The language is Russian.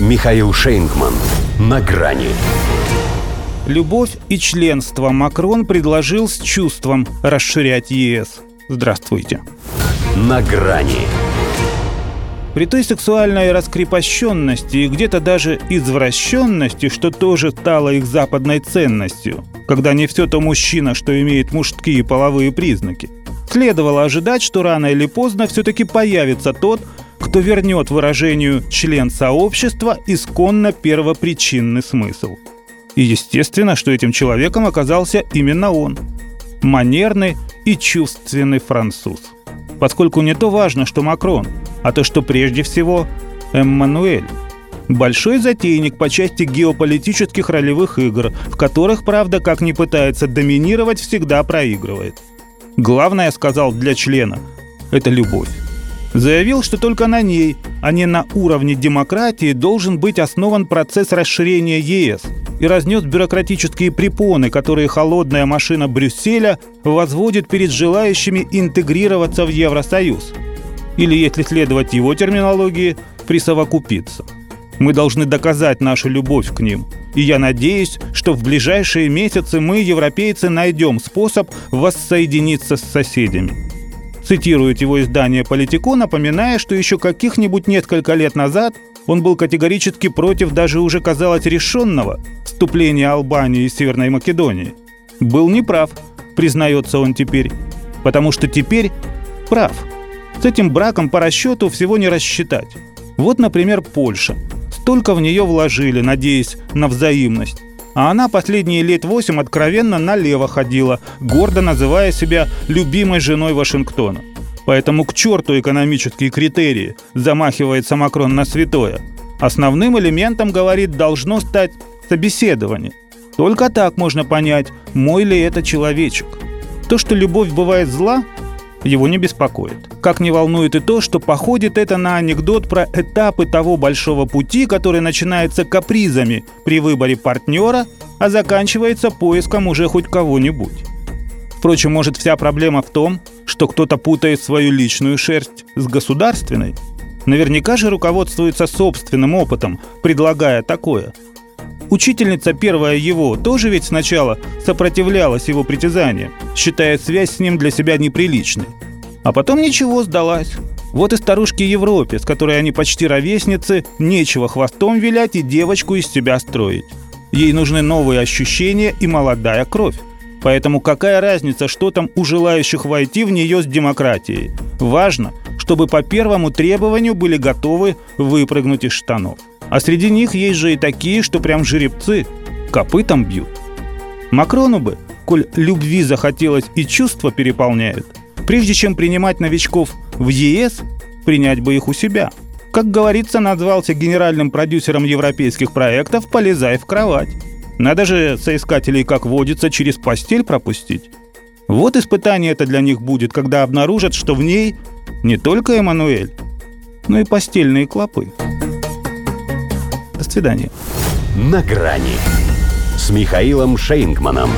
Михаил Шейнгман. На грани. Любовь и членство Макрон предложил с чувством расширять ЕС. Здравствуйте. На грани. При той сексуальной раскрепощенности и где-то даже извращенности, что тоже стало их западной ценностью, когда не все то мужчина, что имеет мужские половые признаки, следовало ожидать, что рано или поздно все-таки появится тот, кто вернет выражению «член сообщества» исконно первопричинный смысл. И естественно, что этим человеком оказался именно он – манерный и чувственный француз. Поскольку не то важно, что Макрон – а то, что прежде всего Эммануэль. Большой затейник по части геополитических ролевых игр, в которых, правда, как ни пытается доминировать, всегда проигрывает. Главное, сказал для члена, это любовь. Заявил, что только на ней, а не на уровне демократии должен быть основан процесс расширения ЕС и разнес бюрократические препоны, которые холодная машина Брюсселя возводит перед желающими интегрироваться в Евросоюз – или, если следовать его терминологии, присовокупиться. Мы должны доказать нашу любовь к ним. И я надеюсь, что в ближайшие месяцы мы, европейцы, найдем способ воссоединиться с соседями. Цитирует его издание «Политико», напоминая, что еще каких-нибудь несколько лет назад он был категорически против даже уже, казалось, решенного вступления Албании и Северной Македонии. Был неправ, признается он теперь, потому что теперь прав – с этим браком по расчету всего не рассчитать. Вот, например, Польша. Столько в нее вложили, надеясь на взаимность. А она последние лет восемь откровенно налево ходила, гордо называя себя любимой женой Вашингтона. Поэтому к черту экономические критерии, замахивается Макрон на святое. Основным элементом, говорит, должно стать собеседование. Только так можно понять, мой ли это человечек. То, что любовь бывает зла, его не беспокоит. Как не волнует и то, что походит это на анекдот про этапы того большого пути, который начинается капризами при выборе партнера, а заканчивается поиском уже хоть кого-нибудь. Впрочем, может вся проблема в том, что кто-то путает свою личную шерсть с государственной? Наверняка же руководствуется собственным опытом, предлагая такое – Учительница первая его тоже ведь сначала сопротивлялась его притязаниям, считая связь с ним для себя неприличной. А потом ничего, сдалась. Вот и старушке Европе, с которой они почти ровесницы, нечего хвостом вилять и девочку из себя строить. Ей нужны новые ощущения и молодая кровь. Поэтому какая разница, что там у желающих войти в нее с демократией? Важно, чтобы по первому требованию были готовы выпрыгнуть из штанов. А среди них есть же и такие, что прям жеребцы, копытом бьют. Макрону бы, коль любви захотелось и чувства переполняют, прежде чем принимать новичков в ЕС, принять бы их у себя. Как говорится, назвался генеральным продюсером европейских проектов «Полезай в кровать». Надо же соискателей, как водится, через постель пропустить. Вот испытание это для них будет, когда обнаружат, что в ней не только Эммануэль, но и постельные клопы. Свидания. На грани с Михаилом Шейнгманом.